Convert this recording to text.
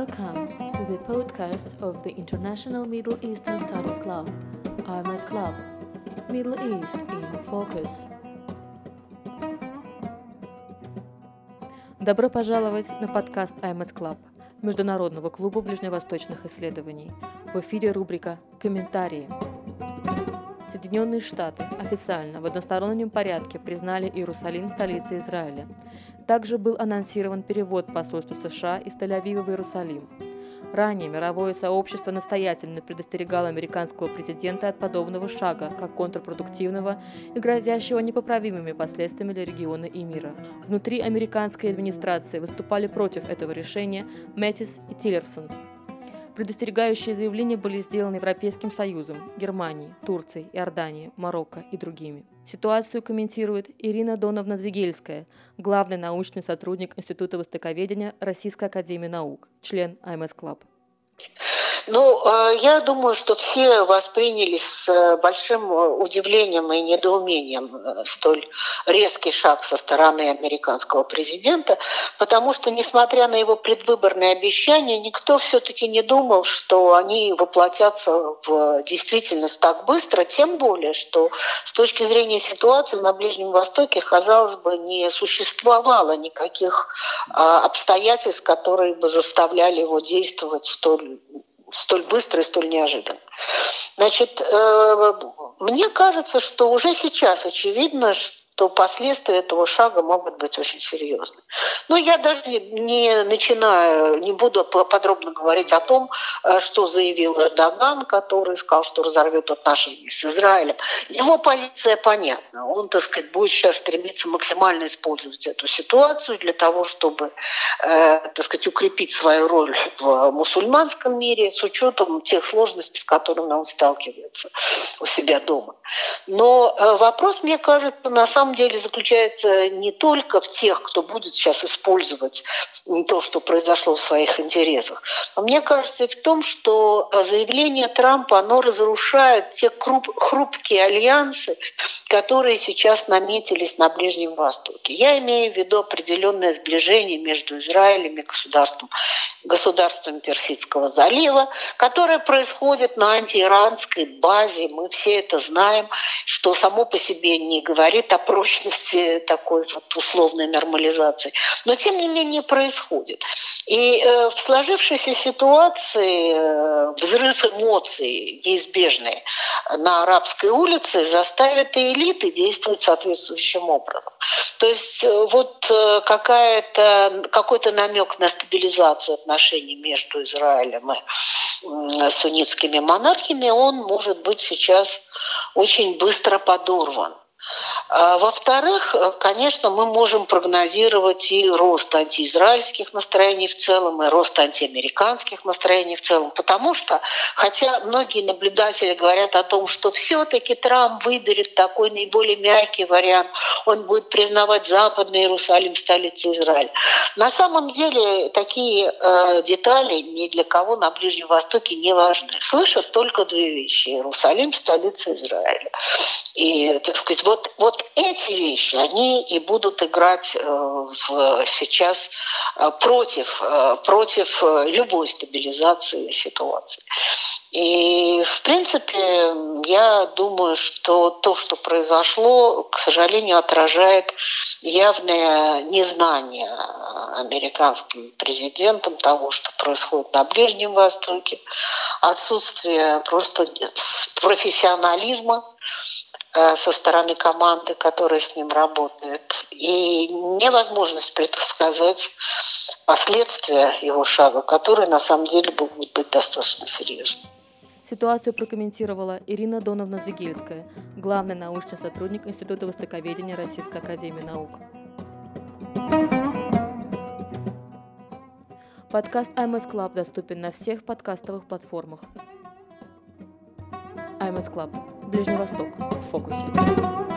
Welcome to the podcast of the International Middle Eastern Studies Club, IMS Club, Middle East in Focus. Добро пожаловать на подкаст IMS Club, Международного клуба ближневосточных исследований. В эфире рубрика «Комментарии». Соединенные Штаты официально в одностороннем порядке признали Иерусалим столицей Израиля. Также был анонсирован перевод посольства США из Тель-Авива в Иерусалим. Ранее мировое сообщество настоятельно предостерегало американского президента от подобного шага, как контрпродуктивного и грозящего непоправимыми последствиями для региона и мира. Внутри американской администрации выступали против этого решения Мэттис и Тиллерсон, Предостерегающие заявления были сделаны Европейским Союзом, Германией, Турцией, Иорданией, Марокко и другими. Ситуацию комментирует Ирина Доновна-Звегельская, главный научный сотрудник Института востоковедения Российской Академии Наук, член IMESClub. Ну, а, я думаю, что все восприняли с э, большим э, удивлением и недоумением э, столь резкий шаг со стороны американского президента, потому что, несмотря на его предвыборные обещания, никто все-таки не думал, что они воплотятся в действительность так быстро, тем более, что с точки зрения ситуации на Ближнем Востоке, казалось бы, не существовало никаких а, обстоятельств, которые бы заставляли его действовать столь столь быстро и столь неожиданно. Значит, э, мне кажется, что уже сейчас очевидно, что то последствия этого шага могут быть очень серьезны. Но я даже не начинаю, не буду подробно говорить о том, э, что заявил Эрдоган, который сказал, что разорвет отношения с Израилем. Его позиция понятна. Он, так сказать, будет сейчас стремиться максимально использовать эту ситуацию для того, чтобы, э, так сказать, укрепить свою роль в мусульманском мире с учетом тех сложностей, с которыми он сталкивается у себя дома. Но э, вопрос, мне кажется, на самом самом деле заключается не только в тех, кто будет сейчас использовать то, что произошло в своих интересах. А мне кажется, в том, что заявление Трампа, оно разрушает те хрупкие альянсы, которые сейчас наметились на Ближнем Востоке. Я имею в виду определенное сближение между Израилем и государством, государством Персидского залива, которое происходит на антииранской базе. Мы все это знаем, что само по себе не говорит о прочности такой вот условной нормализации. Но тем не менее происходит. И э, в сложившейся ситуации э, взрыв эмоций неизбежный на арабской улице заставит и элиты действовать соответствующим образом. То есть э, вот какая-то, какой-то намек на стабилизацию отношений между Израилем и суннитскими монархиями, он может быть сейчас очень быстро подорван. А, во-вторых, э, конечно, мы можем прогнозировать и рост антиизраильских настроений в целом, и рост антиамериканских настроений в целом, потому что, хотя многие наблюдатели говорят о том, что все-таки Трамп выберет такой наиболее мягкий вариант, он будет признавать Западный Иерусалим столицей Израиля. На самом деле такие э, детали ни для кого на Ближнем Востоке не важны. Слышат только две вещи. Иерусалим – столица Израиля. И, так сказать, вот, вот эти вещи, они и будут играть э, в, сейчас э, против, э, против любой стабилизации ситуации. И, в принципе, я думаю, что то, что произошло, к сожалению, отражает явное незнание американским президентом того, что происходит на Ближнем Востоке, отсутствие просто профессионализма со стороны команды, которая с ним работает. И невозможность предсказать последствия его шага, которые на самом деле будут быть достаточно серьезны. Ситуацию прокомментировала Ирина Доновна-Звегельская, главный научный сотрудник Института востоковедения Российской Академии Наук. Подкаст IMS Club доступен на всех подкастовых платформах. IMS Club Ближний Восток в фокусе.